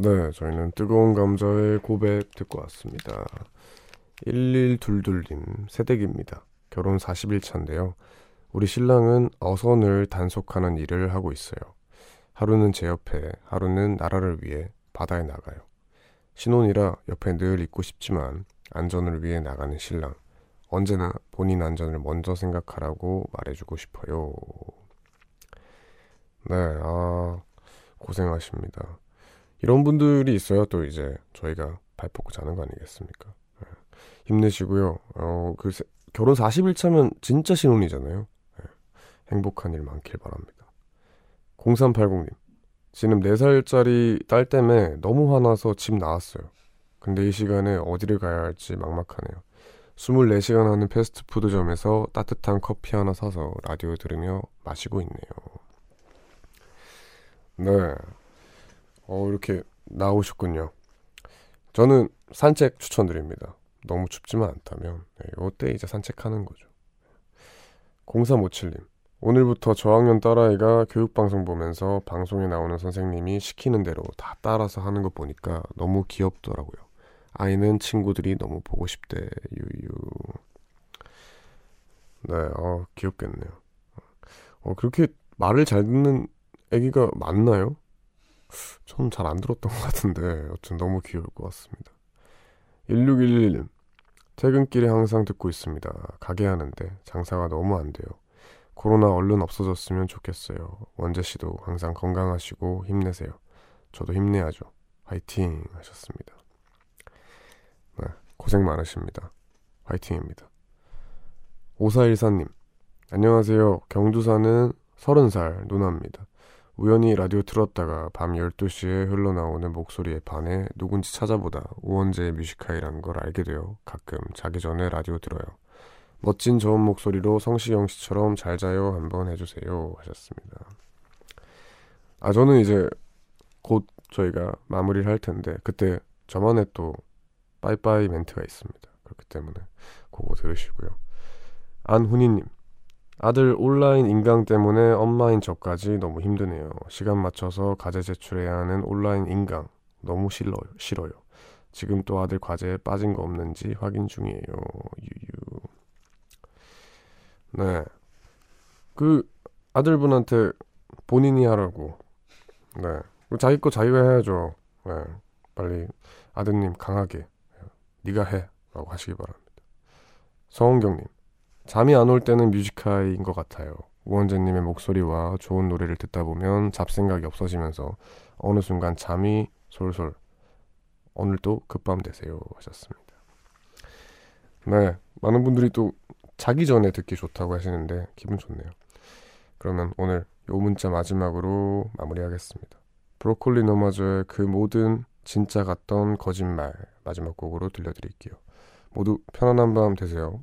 네, 저희는 뜨거운 감자의 고백 듣고 왔습니다. 1122님, 새댁입니다. 결혼 40일차인데요. 우리 신랑은 어선을 단속하는 일을 하고 있어요. 하루는 제 옆에, 하루는 나라를 위해 바다에 나가요. 신혼이라 옆에 늘 있고 싶지만 안전을 위해 나가는 신랑. 언제나 본인 안전을 먼저 생각하라고 말해주고 싶어요. 네, 아, 고생하십니다. 이런 분들이 있어요. 또 이제 저희가 발 뻗고 자는 거 아니겠습니까? 네. 힘내시고요. 어, 그 세, 결혼 40일 차면 진짜 신혼이잖아요. 네. 행복한 일 많길 바랍니다. 0380님. 지금 4살짜리 딸 때문에 너무 화나서 집 나왔어요. 근데 이 시간에 어디를 가야 할지 막막하네요. 24시간 하는 패스트푸드점에서 따뜻한 커피 하나 사서 라디오 들으며 마시고 있네요. 네. 어, 이렇게 나오셨군요. 저는 산책 추천드립니다. 너무 춥지만 않다면 네, 이때 이제 산책하는 거죠. 0357님 오늘부터 저학년 딸아이가 교육방송 보면서 방송에 나오는 선생님이 시키는 대로 다 따라서 하는 거 보니까 너무 귀엽더라고요. 아이는 친구들이 너무 보고 싶대 유유. 네, 어 귀엽겠네요. 어 그렇게 말을 잘 듣는 아기가 많나요? 전 잘 안 들었던 것 같은데 여튼 너무 귀여울 것 같습니다. 1611님 퇴근길에 항상 듣고 있습니다. 가게 하는데 장사가 너무 안 돼요. 코로나 얼른 없어졌으면 좋겠어요. 원재 씨도 항상 건강하시고 힘내세요. 저도 힘내야죠. 화이팅 하셨습니다. 네, 고생 많으십니다. 화이팅입니다. 5414님 안녕하세요. 경주 사는 30살 누나입니다. 우연히 라디오 틀었다가 밤 12시에 흘러나오는 목소리에 반해 누군지 찾아보다 우원재의 뮤지카이라는 걸 알게 되어 가끔 자기 전에 라디오 들어요. 멋진 저음 목소리로 성시경 씨처럼 잘 자요 한번 해주세요 하셨습니다. 아 저는 이제 곧 저희가 마무리를 할 텐데 그때 저만의 또 빠이빠이 멘트가 있습니다. 그렇기 때문에 그거 들으시고요. 안훈이님 아들 온라인 인강 때문에 엄마인 저까지 너무 힘드네요. 시간 맞춰서 과제 제출해야 하는 온라인 인강 너무 싫어요. 싫어요. 지금 또 아들 과제에 빠진 거 없는지 확인 중이에요. 유유. 네. 그 아들분한테 본인이 하라고. 네. 자기 거 자기가 해야죠. 네. 빨리 아드님 강하게 네가 해라고 하시기 바랍니다. 서은경님 잠이 안 올 때는 뮤지카이인 것 같아요. 우원재님의 목소리와 좋은 노래를 듣다 보면 잡생각이 없어지면서 어느 순간 잠이 솔솔 오늘도 급밤 되세요 하셨습니다. 네, 많은 분들이 또 자기 전에 듣기 좋다고 하시는데 기분 좋네요. 그러면 오늘 요 문자 마지막으로 마무리하겠습니다. 브로콜리 너마저의 그 모든 진짜 같던 거짓말 마지막 곡으로 들려드릴게요. 모두 편안한 밤 되세요.